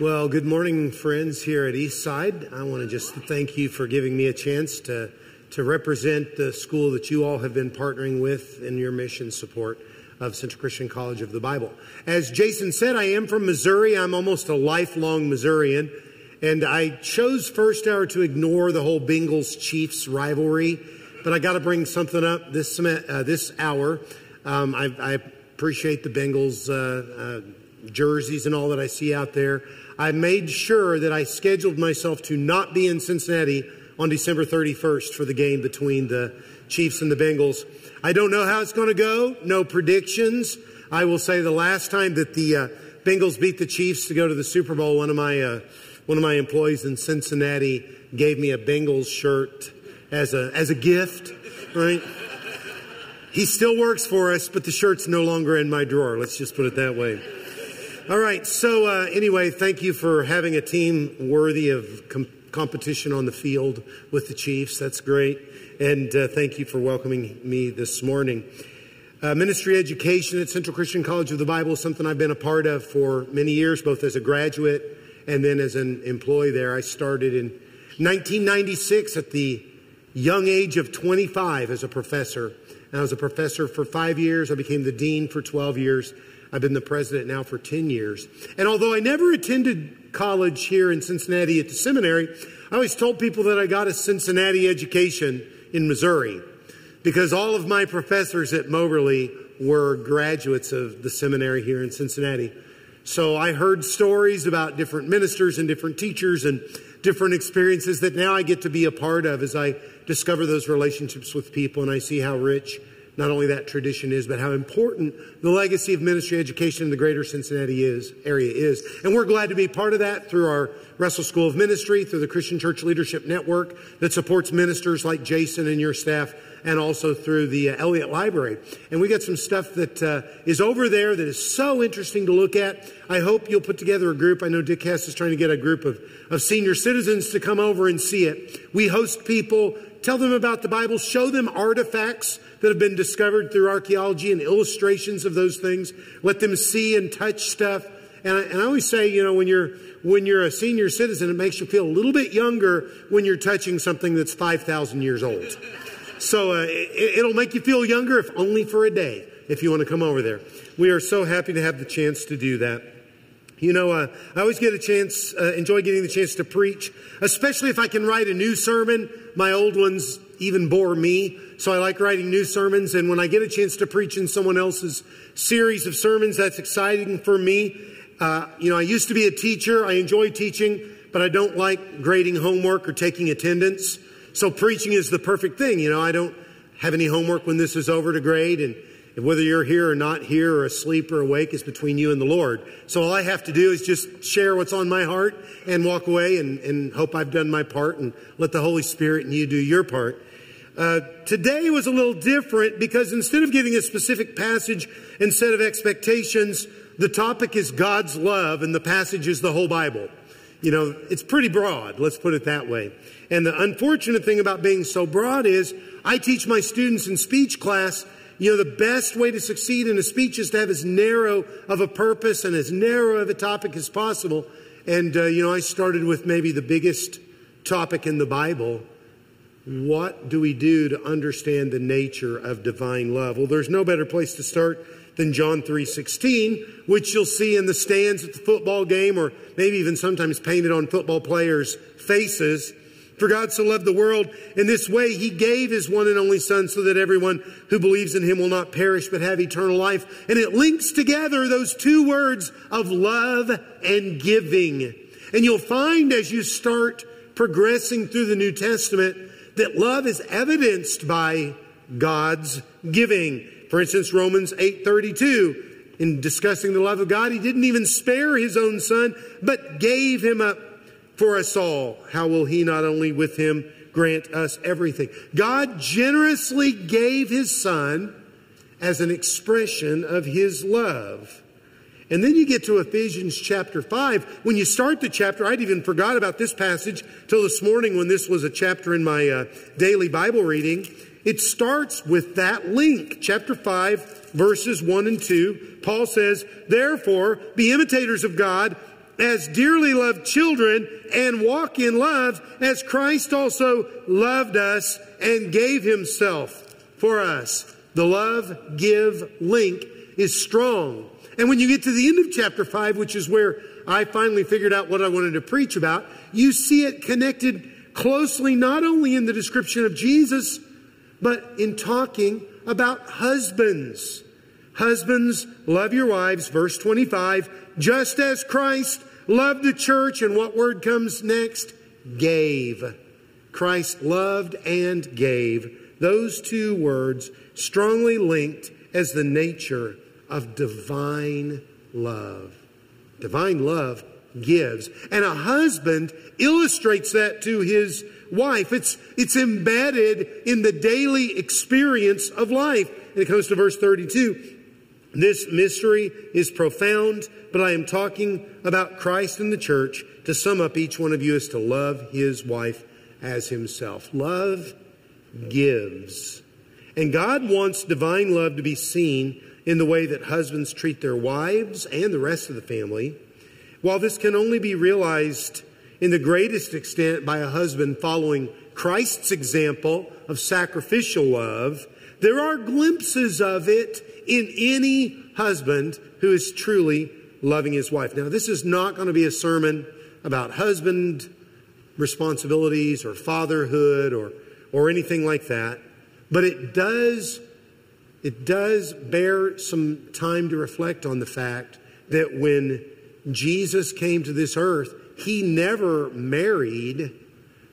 Well, good morning, friends here at Eastside. I want to just thank you for giving me a chance to, to represent the school that you all have been partnering with in your mission support of Central Christian College of the Bible. As Jason said, I am from Missouri. I'm almost a lifelong Missourian. And I chose first hour to ignore the whole Bengals Chiefs rivalry, but I got to bring something up this, uh, this hour. Um, I, I, appreciate the Bengals uh, uh, jerseys and all that I see out there. I made sure that I scheduled myself to not be in Cincinnati on December 31st for the game between the Chiefs and the Bengals. I don't know how it's going to go. No predictions. I will say the last time that the uh, Bengals beat the Chiefs to go to the Super Bowl, one of my uh, one of my employees in Cincinnati gave me a Bengals shirt as a as a gift. Right. He still works for us, but the shirt's no longer in my drawer. Let's just put it that way. All right. So, uh, anyway, thank you for having a team worthy of com- competition on the field with the Chiefs. That's great. And uh, thank you for welcoming me this morning. Uh, ministry education at Central Christian College of the Bible is something I've been a part of for many years, both as a graduate and then as an employee there. I started in 1996 at the young age of 25 as a professor. And I was a professor for five years. I became the dean for 12 years. I've been the president now for 10 years. And although I never attended college here in Cincinnati at the seminary, I always told people that I got a Cincinnati education in Missouri because all of my professors at Moberly were graduates of the seminary here in Cincinnati. So I heard stories about different ministers and different teachers and different experiences that now I get to be a part of as I discover those relationships with people and I see how rich not only that tradition is, but how important the legacy of ministry education in the greater Cincinnati is, area is. And we're glad to be part of that through our Russell School of Ministry, through the Christian Church Leadership Network that supports ministers like Jason and your staff, and also through the uh, Elliott Library. And we got some stuff that uh, is over there that is so interesting to look at. I hope you'll put together a group. I know Dick Hess is trying to get a group of, of senior citizens to come over and see it. We host people, tell them about the Bible, show them artifacts that have been discovered through archaeology and illustrations of those things. Let them see and touch stuff. And I, and I always say, you know, when you're when you're a senior citizen, it makes you feel a little bit younger when you're touching something that's 5,000 years old. So uh, it, it'll make you feel younger, if only for a day, if you want to come over there. We are so happy to have the chance to do that. You know, uh, I always get a chance, uh, enjoy getting the chance to preach, especially if I can write a new sermon. My old ones even bore me. So I like writing new sermons. And when I get a chance to preach in someone else's series of sermons, that's exciting for me. Uh, you know, I used to be a teacher. I enjoy teaching, but I don't like grading homework or taking attendance. So preaching is the perfect thing. You know, I don't have any homework when this is over to grade. And whether you're here or not here or asleep or awake is between you and the Lord. So all I have to do is just share what's on my heart and walk away and, and hope I've done my part and let the Holy Spirit and you do your part. Uh, today was a little different because instead of giving a specific passage and set of expectations, the topic is God's love and the passage is the whole Bible. You know, it's pretty broad, let's put it that way. And the unfortunate thing about being so broad is I teach my students in speech class, you know, the best way to succeed in a speech is to have as narrow of a purpose and as narrow of a topic as possible. And, uh, you know, I started with maybe the biggest topic in the Bible what do we do to understand the nature of divine love? Well, there's no better place to start than John 3:16, which you'll see in the stands at the football game or maybe even sometimes painted on football players' faces. For God so loved the world in this way, he gave his one and only son so that everyone who believes in him will not perish but have eternal life. And it links together those two words of love and giving. And you'll find as you start progressing through the New Testament that love is evidenced by God's giving. For instance, Romans 8:32 in discussing the love of God, he didn't even spare his own son, but gave him up for us all. How will he not only with him grant us everything? God generously gave his son as an expression of his love. And then you get to Ephesians chapter 5. When you start the chapter, I'd even forgot about this passage till this morning when this was a chapter in my uh, daily Bible reading. It starts with that link. Chapter 5, verses 1 and 2. Paul says, Therefore, be imitators of God as dearly loved children and walk in love as Christ also loved us and gave himself for us. The love give link is strong. And when you get to the end of chapter 5, which is where I finally figured out what I wanted to preach about, you see it connected closely not only in the description of Jesus, but in talking about husbands. Husbands, love your wives, verse 25, just as Christ loved the church. And what word comes next? Gave. Christ loved and gave. Those two words strongly linked as the nature of divine love. Divine love gives. And a husband illustrates that to his wife. It's, it's embedded in the daily experience of life. And it comes to verse 32. This mystery is profound, but I am talking about Christ and the church. To sum up, each one of you is to love his wife as himself. Love gives. And God wants divine love to be seen in the way that husbands treat their wives and the rest of the family. While this can only be realized in the greatest extent by a husband following Christ's example of sacrificial love, there are glimpses of it in any husband who is truly loving his wife. Now, this is not going to be a sermon about husband responsibilities or fatherhood or, or anything like that, but it does, it does bear some time to reflect on the fact that when Jesus came to this earth, he never married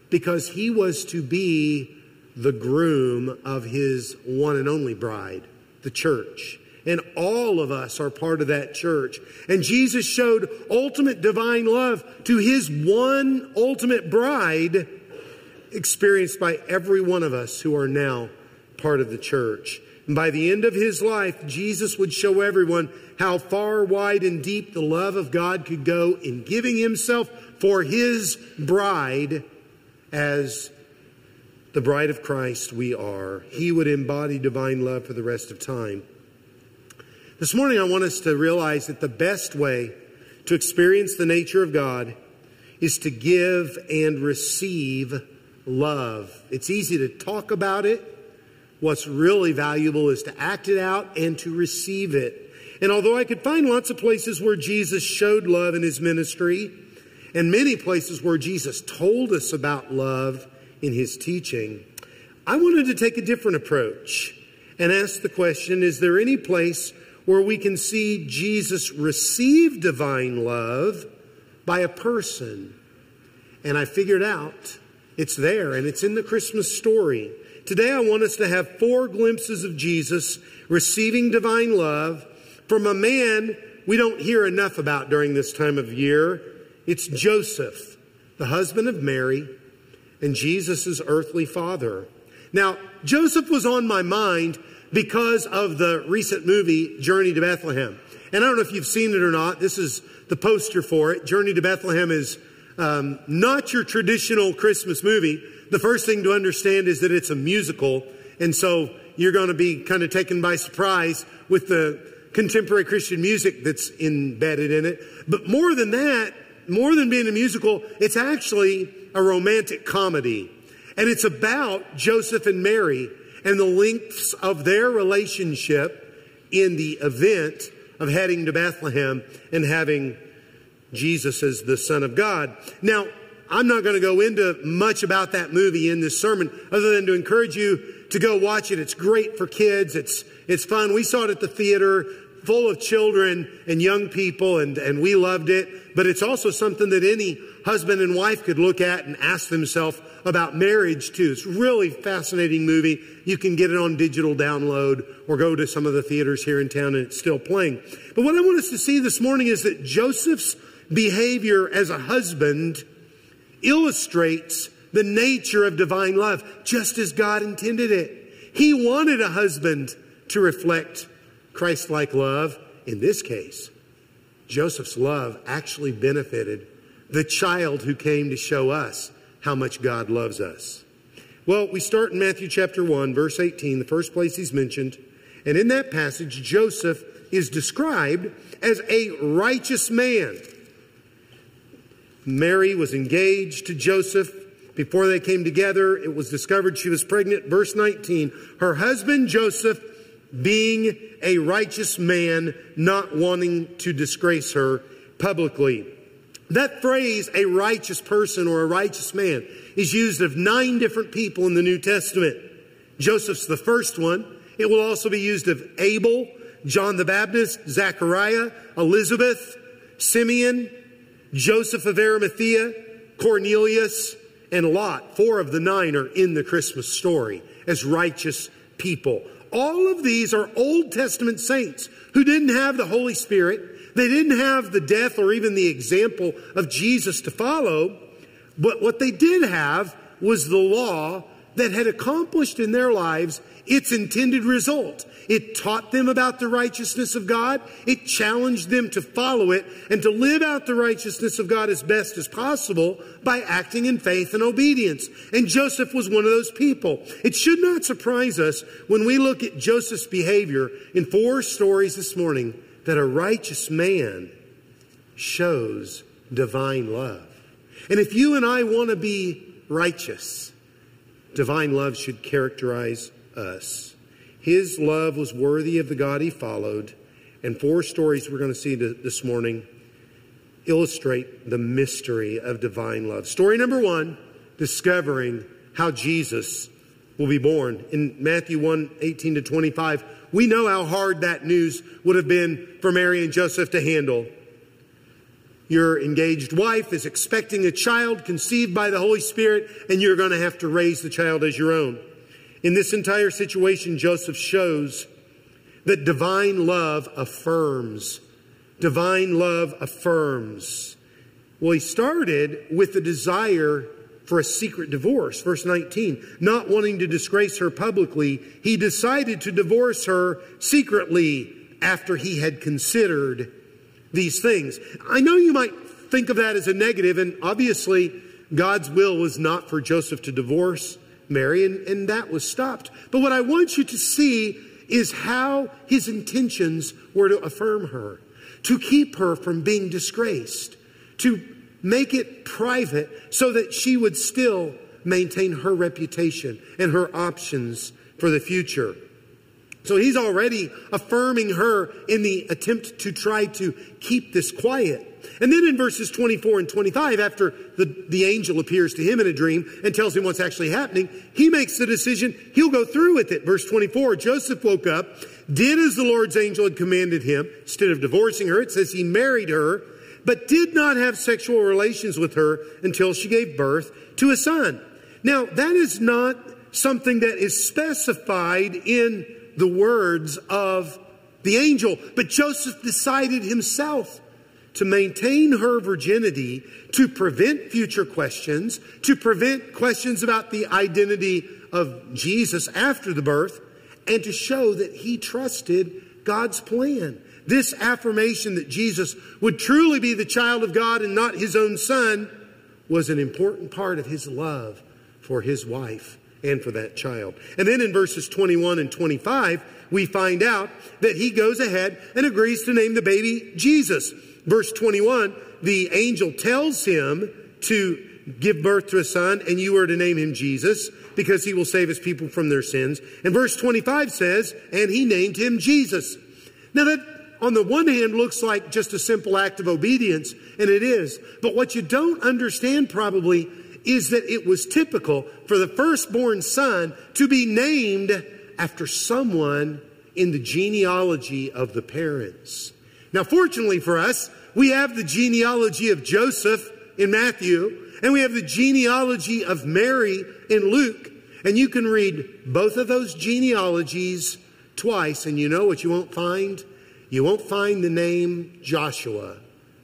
because he was to be the groom of his one and only bride, the church. And all of us are part of that church. And Jesus showed ultimate divine love to his one ultimate bride, experienced by every one of us who are now part of the church. And by the end of his life, Jesus would show everyone how far, wide, and deep the love of God could go in giving himself for his bride as the bride of Christ we are. He would embody divine love for the rest of time. This morning, I want us to realize that the best way to experience the nature of God is to give and receive love. It's easy to talk about it. What's really valuable is to act it out and to receive it. And although I could find lots of places where Jesus showed love in his ministry, and many places where Jesus told us about love in his teaching, I wanted to take a different approach and ask the question Is there any place where we can see Jesus receive divine love by a person? And I figured out it's there and it's in the Christmas story. Today, I want us to have four glimpses of Jesus receiving divine love from a man we don't hear enough about during this time of year. It's Joseph, the husband of Mary and Jesus' earthly father. Now, Joseph was on my mind because of the recent movie, Journey to Bethlehem. And I don't know if you've seen it or not. This is the poster for it. Journey to Bethlehem is um, not your traditional Christmas movie. The first thing to understand is that it's a musical. And so you're going to be kind of taken by surprise with the contemporary Christian music that's embedded in it. But more than that, more than being a musical, it's actually a romantic comedy. And it's about Joseph and Mary and the lengths of their relationship in the event of heading to Bethlehem and having Jesus as the Son of God. Now, I'm not going to go into much about that movie in this sermon other than to encourage you to go watch it. It's great for kids. It's, it's fun. We saw it at the theater full of children and young people and, and we loved it. But it's also something that any husband and wife could look at and ask themselves about marriage too. It's a really fascinating movie. You can get it on digital download or go to some of the theaters here in town and it's still playing. But what I want us to see this morning is that Joseph's behavior as a husband illustrates the nature of divine love, just as God intended it. He wanted a husband to reflect Christ like love. In this case, Joseph's love actually benefited the child who came to show us how much God loves us. Well, we start in Matthew chapter 1, verse 18, the first place he's mentioned. And in that passage, Joseph is described as a righteous man. Mary was engaged to Joseph. Before they came together, it was discovered she was pregnant. Verse 19, her husband Joseph, being a righteous man, not wanting to disgrace her publicly. That phrase, a righteous person or a righteous man, is used of nine different people in the New Testament. Joseph's the first one. It will also be used of Abel, John the Baptist, Zechariah, Elizabeth, Simeon, Joseph of Arimathea, Cornelius, and Lot. Four of the nine are in the Christmas story as righteous people. All of these are Old Testament saints who didn't have the Holy Spirit. They didn't have the death or even the example of Jesus to follow. But what they did have was the law that had accomplished in their lives its intended result. It taught them about the righteousness of God. It challenged them to follow it and to live out the righteousness of God as best as possible by acting in faith and obedience. And Joseph was one of those people. It should not surprise us when we look at Joseph's behavior in four stories this morning that a righteous man shows divine love. And if you and I want to be righteous, divine love should characterize us. His love was worthy of the God he followed. And four stories we're going to see this morning illustrate the mystery of divine love. Story number one discovering how Jesus will be born. In Matthew 1 18 to 25, we know how hard that news would have been for Mary and Joseph to handle. Your engaged wife is expecting a child conceived by the Holy Spirit, and you're going to have to raise the child as your own. In this entire situation, Joseph shows that divine love affirms. Divine love affirms. Well, he started with the desire for a secret divorce. Verse 19, not wanting to disgrace her publicly, he decided to divorce her secretly after he had considered these things. I know you might think of that as a negative, and obviously God's will was not for Joseph to divorce Mary, and, and that was stopped. But what I want you to see is how his intentions were to affirm her, to keep her from being disgraced, to make it private so that she would still maintain her reputation and her options for the future. So he's already affirming her in the attempt to try to keep this quiet. And then in verses 24 and 25, after the, the angel appears to him in a dream and tells him what's actually happening, he makes the decision he'll go through with it. Verse 24, Joseph woke up, did as the Lord's angel had commanded him. Instead of divorcing her, it says he married her, but did not have sexual relations with her until she gave birth to a son. Now, that is not something that is specified in the words of the angel. But Joseph decided himself to maintain her virginity to prevent future questions, to prevent questions about the identity of Jesus after the birth, and to show that he trusted God's plan. This affirmation that Jesus would truly be the child of God and not his own son was an important part of his love for his wife and for that child. And then in verses 21 and 25, we find out that he goes ahead and agrees to name the baby Jesus. Verse 21, the angel tells him to give birth to a son and you are to name him Jesus because he will save his people from their sins. And verse 25 says, and he named him Jesus. Now that on the one hand looks like just a simple act of obedience, and it is. But what you don't understand probably is that it was typical for the firstborn son to be named after someone in the genealogy of the parents. Now, fortunately for us, we have the genealogy of Joseph in Matthew, and we have the genealogy of Mary in Luke. And you can read both of those genealogies twice, and you know what you won't find? You won't find the name Joshua,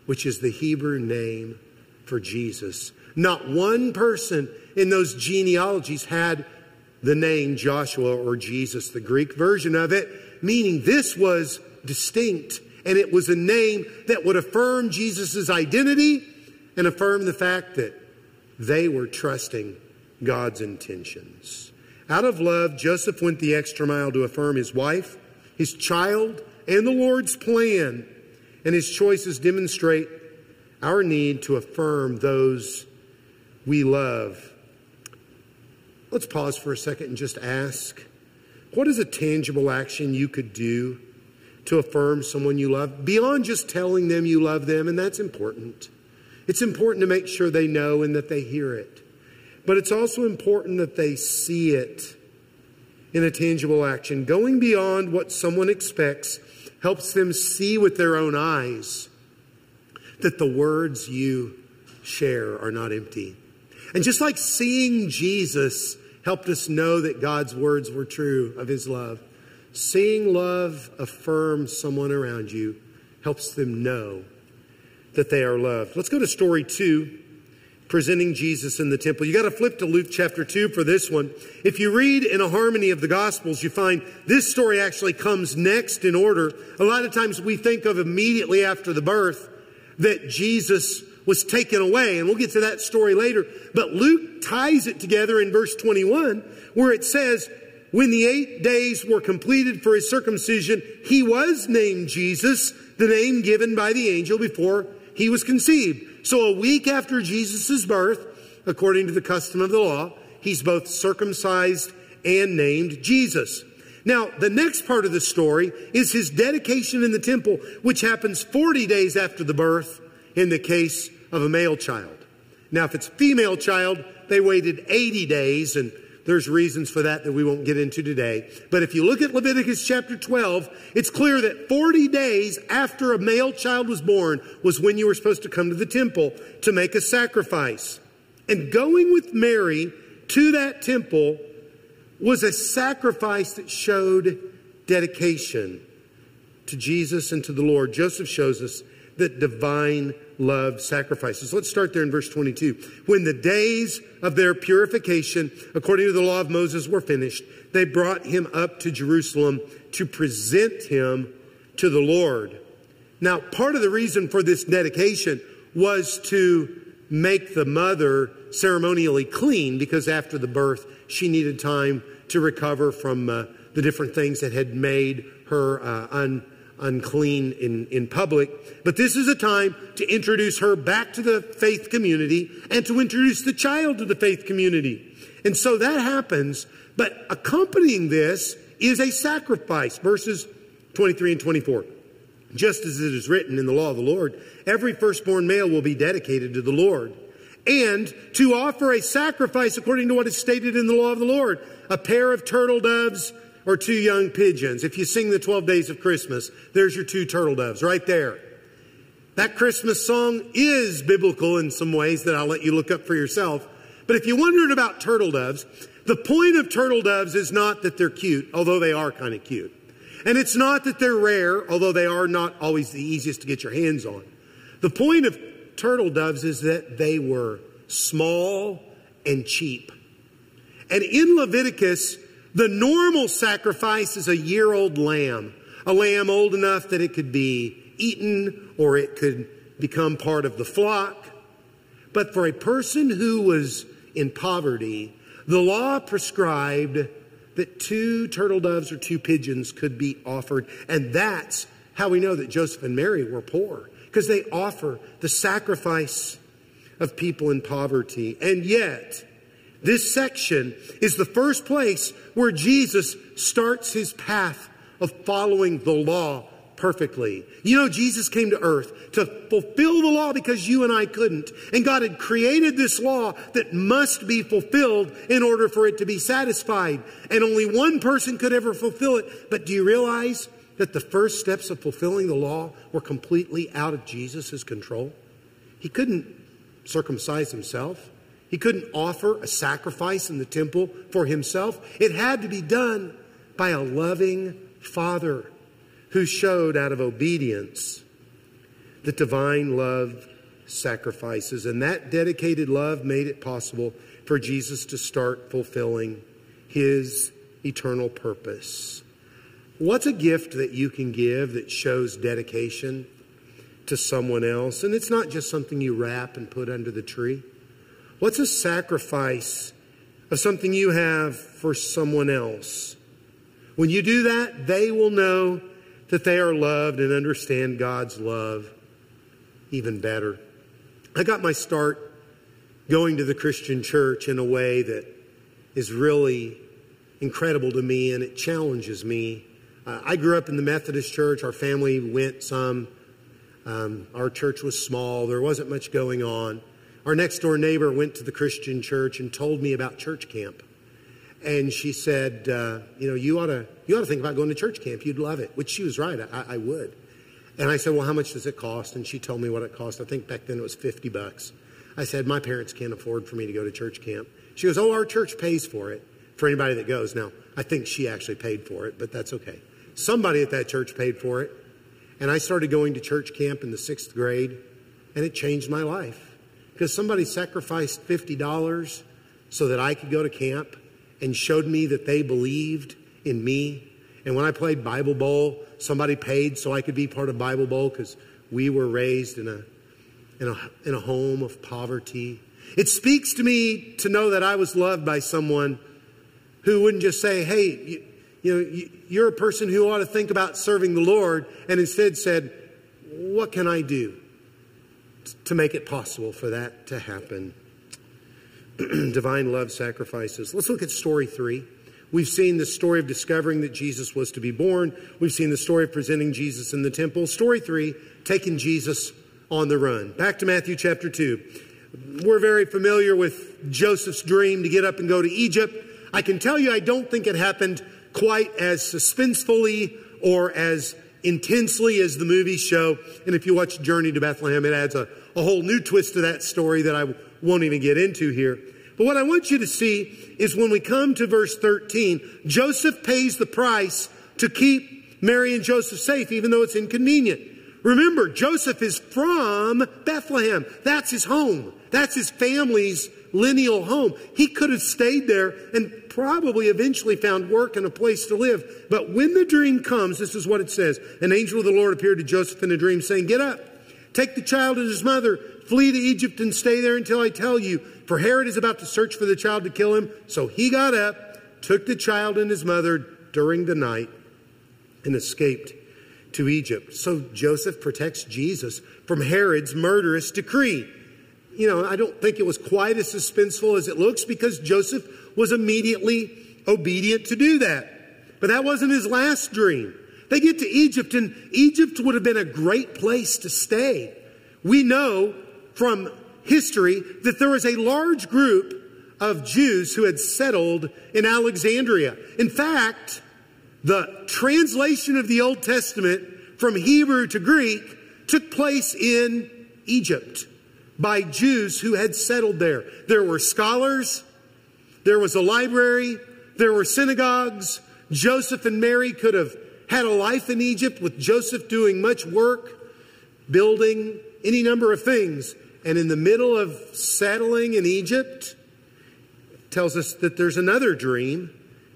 which is the Hebrew name for Jesus. Not one person in those genealogies had the name Joshua or Jesus, the Greek version of it, meaning this was distinct and it was a name that would affirm Jesus' identity and affirm the fact that they were trusting God's intentions. Out of love, Joseph went the extra mile to affirm his wife, his child, and the Lord's plan. And his choices demonstrate our need to affirm those we love. Let's pause for a second and just ask what is a tangible action you could do to affirm someone you love beyond just telling them you love them? And that's important. It's important to make sure they know and that they hear it. But it's also important that they see it in a tangible action. Going beyond what someone expects helps them see with their own eyes that the words you share are not empty. And just like seeing Jesus helped us know that God's words were true of his love, seeing love affirm someone around you helps them know that they are loved. Let's go to story two presenting Jesus in the temple. You got to flip to Luke chapter 2 for this one. If you read in a harmony of the Gospels, you find this story actually comes next in order. A lot of times we think of immediately after the birth that Jesus was taken away, and we'll get to that story later. But Luke ties it together in verse 21 where it says, when the eight days were completed for his circumcision, he was named Jesus, the name given by the angel before he was conceived. So a week after Jesus' birth, according to the custom of the law, he's both circumcised and named Jesus. Now, the next part of the story is his dedication in the temple, which happens 40 days after the birth in the case of a male child. Now, if it's a female child, they waited 80 days and there's reasons for that that we won't get into today. But if you look at Leviticus chapter 12, it's clear that 40 days after a male child was born was when you were supposed to come to the temple to make a sacrifice. And going with Mary to that temple was a sacrifice that showed dedication to Jesus and to the Lord. Joseph shows us that divine love sacrifices. Let's start there in verse 22. When the days of their purification, according to the law of Moses, were finished, they brought him up to Jerusalem to present him to the Lord. Now, part of the reason for this dedication was to make the mother ceremonially clean because after the birth, she needed time to recover from uh, the different things that had made her uh, un unclean in, in public. But this is a time to introduce her back to the faith community and to introduce the child to the faith community. And so that happens. But accompanying this is a sacrifice, verses 23 and 24. Just as it is written in the law of the Lord, every firstborn male will be dedicated to the Lord. And to offer a sacrifice according to what is stated in the law of the Lord, a pair of turtle doves or two young pigeons. If you sing the 12 days of Christmas, there's your two turtle doves right there. That Christmas song is biblical in some ways that I'll let you look up for yourself. But if you're wondering about turtle doves, the point of turtle doves is not that they're cute, although they are kind of cute. And it's not that they're rare, although they are not always the easiest to get your hands on. The point of turtle doves is that they were small and cheap. And in Leviticus, the normal sacrifice is a year old lamb, a lamb old enough that it could be eaten or it could become part of the flock. But for a person who was in poverty, the law prescribed that two turtle doves or two pigeons could be offered. And that's how we know that Joseph and Mary were poor, because they offer the sacrifice of people in poverty. And yet, this section is the first place where Jesus starts his path of following the law perfectly. You know, Jesus came to earth to fulfill the law because you and I couldn't. And God had created this law that must be fulfilled in order for it to be satisfied. And only one person could ever fulfill it. But do you realize that the first steps of fulfilling the law were completely out of Jesus' control? He couldn't circumcise himself. He couldn't offer a sacrifice in the temple for himself. It had to be done by a loving Father who showed out of obedience that divine love sacrifices. And that dedicated love made it possible for Jesus to start fulfilling his eternal purpose. What's a gift that you can give that shows dedication to someone else? And it's not just something you wrap and put under the tree. What's a sacrifice of something you have for someone else? When you do that, they will know that they are loved and understand God's love even better. I got my start going to the Christian church in a way that is really incredible to me and it challenges me. Uh, I grew up in the Methodist church. Our family went some. Um, our church was small, there wasn't much going on. Our next door neighbor went to the Christian church and told me about church camp. And she said, uh, You know, you ought, to, you ought to think about going to church camp. You'd love it, which she was right. I, I would. And I said, Well, how much does it cost? And she told me what it cost. I think back then it was 50 bucks. I said, My parents can't afford for me to go to church camp. She goes, Oh, our church pays for it for anybody that goes. Now, I think she actually paid for it, but that's okay. Somebody at that church paid for it. And I started going to church camp in the sixth grade, and it changed my life because somebody sacrificed $50 so that I could go to camp and showed me that they believed in me. And when I played Bible Bowl, somebody paid so I could be part of Bible Bowl because we were raised in a in a, in a home of poverty. It speaks to me to know that I was loved by someone who wouldn't just say, hey, you, you know, you're a person who ought to think about serving the Lord, and instead said, what can I do to make it possible for that to happen? Divine love sacrifices. Let's look at story three. We've seen the story of discovering that Jesus was to be born. We've seen the story of presenting Jesus in the temple. Story three, taking Jesus on the run. Back to Matthew chapter 2. We're very familiar with Joseph's dream to get up and go to Egypt. I can tell you, I don't think it happened quite as suspensefully or as intensely as the movies show. And if you watch Journey to Bethlehem, it adds a, a whole new twist to that story that I won't even get into here. But what I want you to see is when we come to verse 13, Joseph pays the price to keep Mary and Joseph safe, even though it's inconvenient. Remember, Joseph is from Bethlehem. That's his home. That's his family's lineal home. He could have stayed there and probably eventually found work and a place to live. But when the dream comes, this is what it says. An angel of the Lord appeared to Joseph in a dream saying, Get up, take the child and his mother, flee to Egypt and stay there until I tell you. For Herod is about to search for the child to kill him. So he got up, took the child and his mother during the night, and escaped to Egypt. So Joseph protects Jesus from Herod's murderous decree. You know, I don't think it was quite as suspenseful as it looks because Joseph was immediately obedient to do that. But that wasn't his last dream. They get to Egypt, and Egypt would have been a great place to stay. We know from history that there was a large group of Jews who had settled in Alexandria. In fact, the translation of the Old Testament from Hebrew to Greek took place in Egypt by Jews who had settled there. There were scholars, there was a library, there were synagogues. Joseph and Mary could have had a life in Egypt with Joseph doing much work, building any number of things. And in the middle of settling in Egypt, tells us that there's another dream,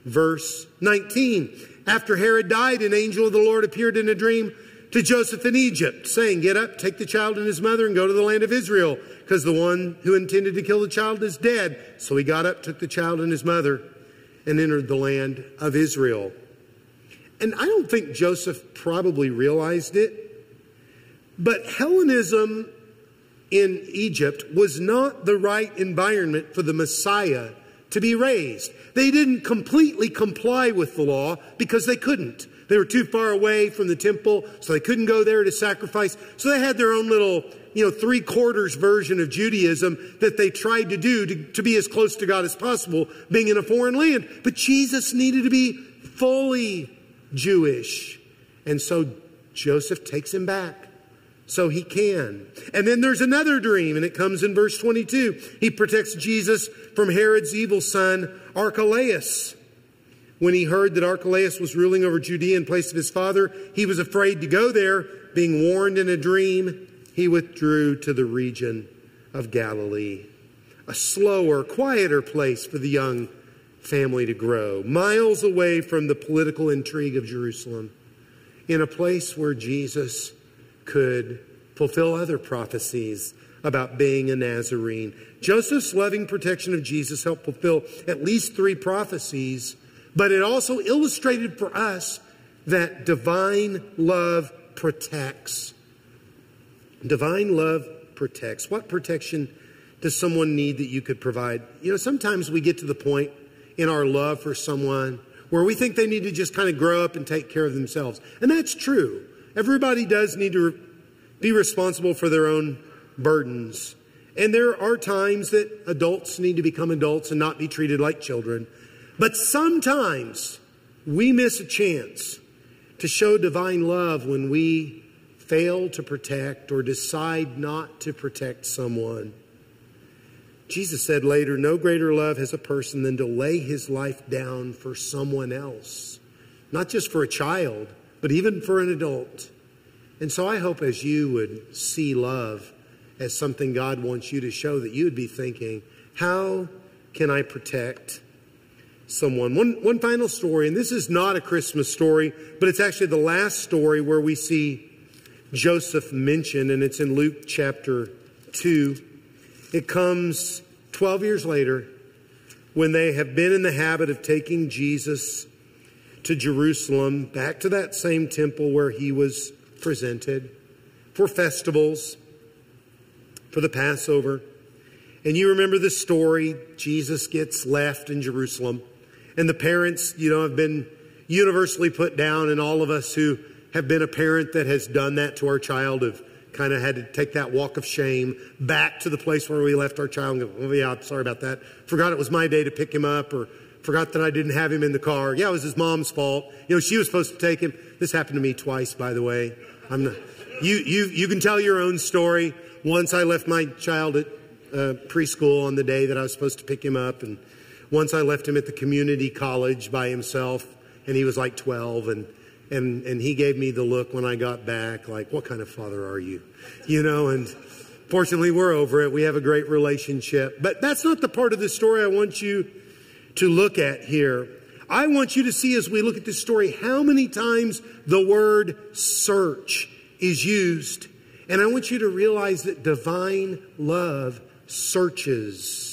verse 19. After Herod died, an angel of the Lord appeared in a dream to Joseph in Egypt, saying, Get up, take the child and his mother, and go to the land of Israel, because the one who intended to kill the child is dead. So he got up, took the child and his mother, and entered the land of Israel. And I don't think Joseph probably realized it, but Hellenism in Egypt was not the right environment for the Messiah to be raised. They didn't completely comply with the law because they couldn't. They were too far away from the temple, so they couldn't go there to sacrifice. So they had their own little, you know, three quarters version of Judaism that they tried to do to, to be as close to God as possible, being in a foreign land. But Jesus needed to be fully Jewish. And so Joseph takes him back so he can. And then there's another dream, and it comes in verse 22. He protects Jesus from Herod's evil son, Archelaus. When he heard that Archelaus was ruling over Judea in place of his father, he was afraid to go there. Being warned in a dream, he withdrew to the region of Galilee. A slower, quieter place for the young family to grow, miles away from the political intrigue of Jerusalem, in a place where Jesus could fulfill other prophecies about being a Nazarene. Joseph's loving protection of Jesus helped fulfill at least three prophecies, but it also illustrated for us that divine love protects. Divine love protects? What protection does someone need that you could provide? You know, sometimes we get to the point in our love for someone where we think they need to just kind of grow up and take care of themselves. And that's true. Everybody does need to be responsible for their own burdens. And there are times that adults need to become adults and not be treated like children. But sometimes we miss a chance to show divine love when we fail to protect or decide not to protect someone. Jesus said later, No greater love has a person than to lay his life down for someone else, not just for a child, but even for an adult. And so I hope as you would see love as something God wants you to show, that you would be thinking, How can I protect someone? One, one final story, and this is not a Christmas story, but it's actually the last story where we see Joseph mentioned, and it's in Luke chapter 2. It comes 12 years later when they have been in the habit of taking Jesus to Jerusalem, back to that same temple where he was presented for festivals, for the Passover. And you remember the story Jesus gets left in Jerusalem, and the parents, you know, have been universally put down, and all of us who have been a parent that has done that to our child have kind of had to take that walk of shame back to the place where we left our child go, oh, yeah, sorry about that. Forgot it was my day to pick him up or forgot that I didn't have him in the car. Yeah, it was his mom's fault. You know, she was supposed to take him. This happened to me twice, by the way. I'm not, you, you, you can tell your own story. Once I left my child at uh, preschool on the day that I was supposed to pick him up. And once I left him at the community college by himself and he was like 12 and and, and he gave me the look when I got back, like, what kind of father are you? You know, and fortunately we're over it. We have a great relationship. But that's not the part of the story I want you to look at here. I want you to see as we look at this story how many times the word search is used. And I want you to realize that divine love searches.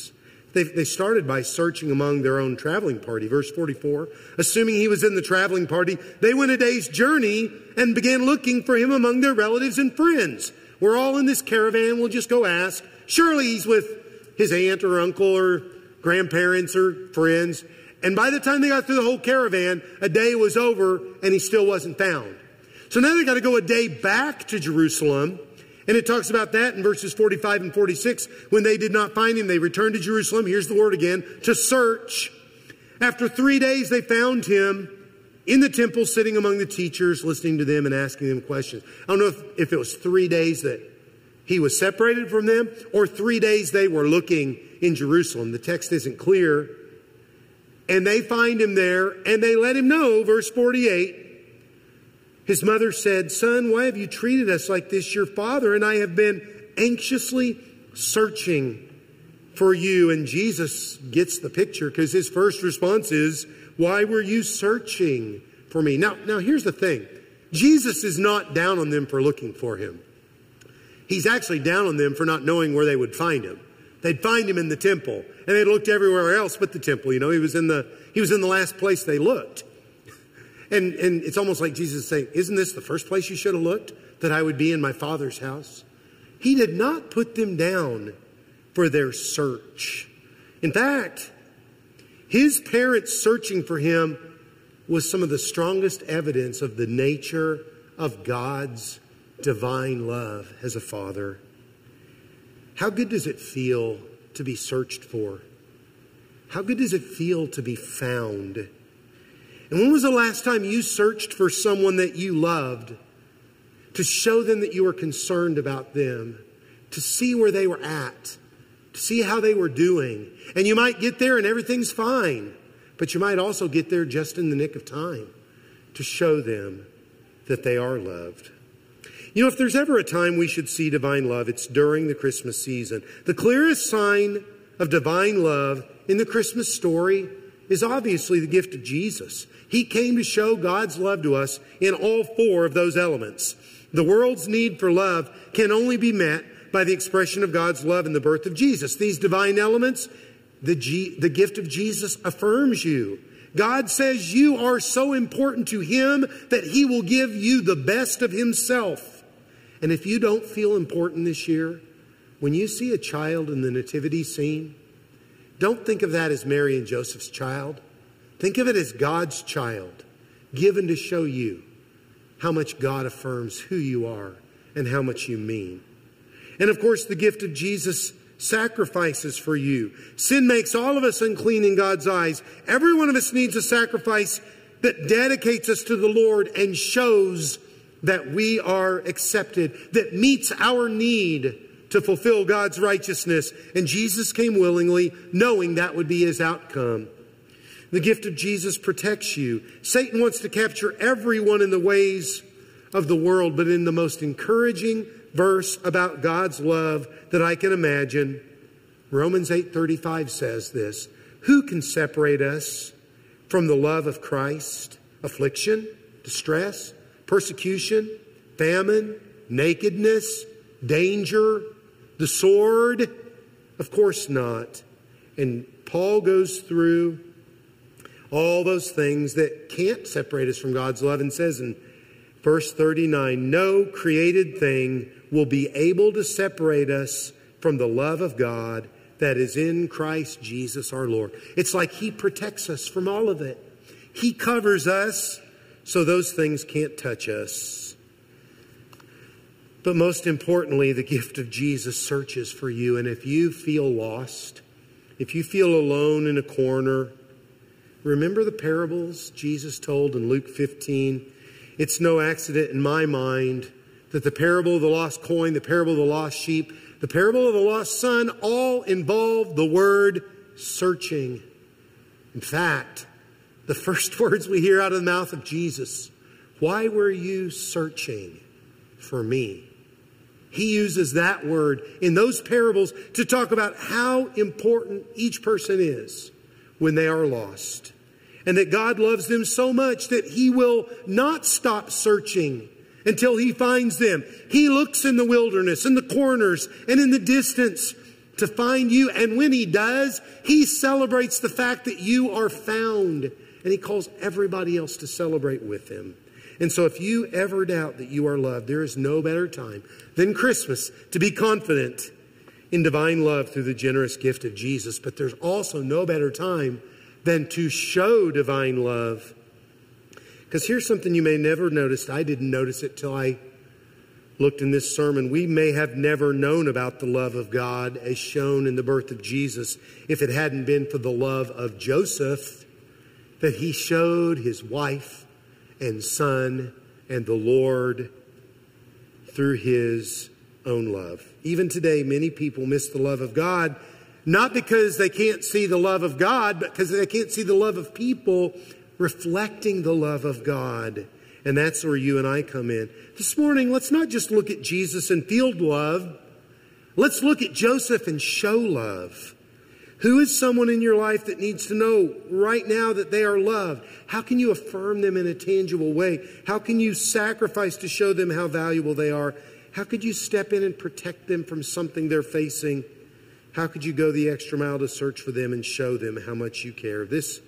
They, they started by searching among their own traveling party. Verse 44, assuming he was in the traveling party, they went a day's journey and began looking for him among their relatives and friends. We're all in this caravan. We'll just go ask. Surely he's with his aunt or uncle or grandparents or friends. And by the time they got through the whole caravan, a day was over and he still wasn't found. So now they got to go a day back to Jerusalem and it talks about that in verses 45 and 46. When they did not find him, they returned to Jerusalem. Here's the word again to search. After three days, they found him in the temple, sitting among the teachers, listening to them and asking them questions. I don't know if, if it was three days that he was separated from them or three days they were looking in Jerusalem. The text isn't clear. And they find him there and they let him know, verse 48, his mother said, Son, why have you treated us like this? Your father and I have been anxiously searching for you. And Jesus gets the picture because his first response is, Why were you searching for me? Now, now here's the thing Jesus is not down on them for looking for him. He's actually down on them for not knowing where they would find him. They'd find him in the temple, and they'd looked everywhere else but the temple. You know, he was in the he was in the last place they looked. And, and it's almost like Jesus saying, Isn't this the first place you should have looked? That I would be in my Father's house? He did not put them down for their search. In fact, his parents searching for him was some of the strongest evidence of the nature of God's divine love as a father. How good does it feel to be searched for? How good does it feel to be found? And when was the last time you searched for someone that you loved to show them that you were concerned about them, to see where they were at, to see how they were doing? And you might get there and everything's fine, but you might also get there just in the nick of time to show them that they are loved. You know, if there's ever a time we should see divine love, it's during the Christmas season. The clearest sign of divine love in the Christmas story is obviously the gift of Jesus. He came to show God's love to us in all four of those elements. The world's need for love can only be met by the expression of God's love in the birth of Jesus. These divine elements, the, G, the gift of Jesus affirms you. God says you are so important to Him that He will give you the best of Himself. And if you don't feel important this year, when you see a child in the nativity scene, don't think of that as Mary and Joseph's child. Think of it as God's child, given to show you how much God affirms who you are and how much you mean. And of course, the gift of Jesus sacrifices for you. Sin makes all of us unclean in God's eyes. Every one of us needs a sacrifice that dedicates us to the Lord and shows that we are accepted, that meets our need to fulfill God's righteousness. And Jesus came willingly, knowing that would be his outcome. The gift of Jesus protects you. Satan wants to capture everyone in the ways of the world, but in the most encouraging verse about God's love that I can imagine, Romans 8:35 says this, who can separate us from the love of Christ? Affliction, distress, persecution, famine, nakedness, danger, the sword? Of course not. And Paul goes through all those things that can't separate us from God's love and says in verse 39 no created thing will be able to separate us from the love of God that is in Christ Jesus our Lord. It's like He protects us from all of it. He covers us so those things can't touch us. But most importantly, the gift of Jesus searches for you. And if you feel lost, if you feel alone in a corner, remember the parables Jesus told in Luke 15. It's no accident in my mind that the parable of the lost coin, the parable of the lost sheep, the parable of the lost son all involve the word searching. In fact, the first words we hear out of the mouth of Jesus, why were you searching for me? He uses that word in those parables to talk about how important each person is when they are lost. And that God loves them so much that he will not stop searching until he finds them. He looks in the wilderness, in the corners, and in the distance to find you. And when he does, he celebrates the fact that you are found. And he calls everybody else to celebrate with him. And so if you ever doubt that you are loved, there is no better time than Christmas to be confident in divine love through the generous gift of Jesus. But there's also no better time than to show divine love because here's something you may never noticed. I didn't notice it till I looked in this sermon. We may have never known about the love of God as shown in the birth of Jesus if it hadn't been for the love of Joseph that he showed his wife and son and the Lord through his own love. Even today, many people miss the love of God, not because they can't see the love of God, but because they can't see the love of people reflecting the love of God. And that's where you and I come in. This morning, let's not just look at Jesus and feel love. Let's look at Joseph and show love. Who is someone in your life that needs to know right now that they are loved? How can you affirm them in a tangible way? How can you sacrifice to show them how valuable they are? How could you step in and protect them from something they're facing? How could you go the extra mile to search for them and show them how much you care? This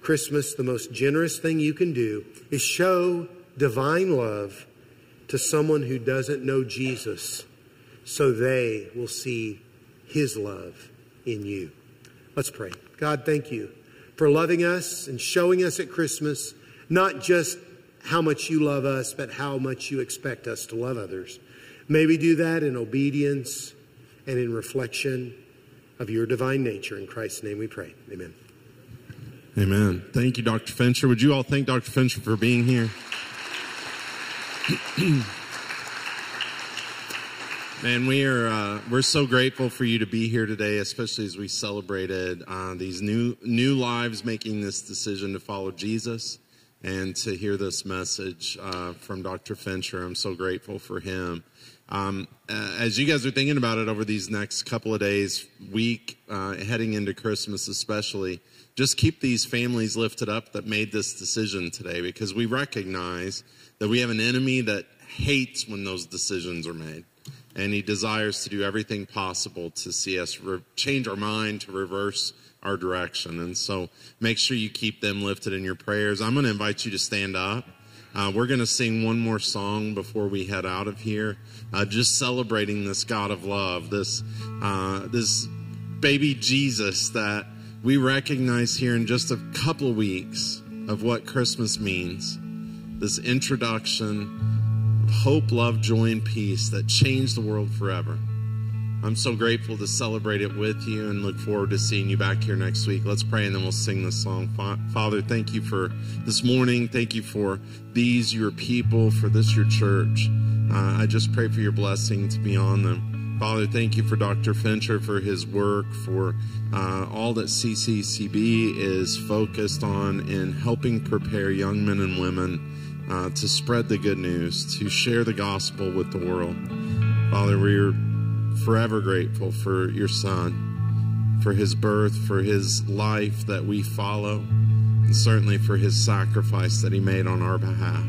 Christmas, the most generous thing you can do is show divine love to someone who doesn't know Jesus so they will see his love in you. Let's pray. God, thank you for loving us and showing us at Christmas not just how much you love us, but how much you expect us to love others. May we do that in obedience and in reflection of your divine nature. In Christ's name we pray. Amen. Amen. Thank you, Dr. Fincher. Would you all thank Dr. Fincher for being here? Man, we are uh, we're so grateful for you to be here today, especially as we celebrated uh, these new new lives making this decision to follow Jesus, and to hear this message uh, from Dr. Fincher. I'm so grateful for him. Um, uh, as you guys are thinking about it over these next couple of days, week uh, heading into Christmas, especially just keep these families lifted up that made this decision today because we recognize that we have an enemy that hates when those decisions are made. And he desires to do everything possible to see us re- change our mind, to reverse our direction. And so make sure you keep them lifted in your prayers. I'm going to invite you to stand up. Uh, we're going to sing one more song before we head out of here, uh, just celebrating this God of love, this uh, this baby Jesus that we recognize here in just a couple weeks of what Christmas means. This introduction hope, love, joy, and peace that changed the world forever. I'm so grateful to celebrate it with you and look forward to seeing you back here next week. Let's pray and then we'll sing this song. Father, thank you for this morning. Thank you for these, your people, for this, your church. Uh, I just pray for your blessing to be on them. Father, thank you for Dr. Fincher, for his work, for uh, all that CCCB is focused on in helping prepare young men and women uh, to spread the good news, to share the gospel with the world. Father, we're forever grateful for your son, for his birth, for his life that we follow, and certainly for his sacrifice that he made on our behalf.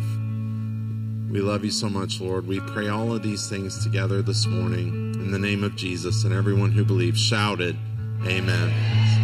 We love you so much, Lord. We pray all of these things together this morning in the name of Jesus, and everyone who believes shouted, Amen.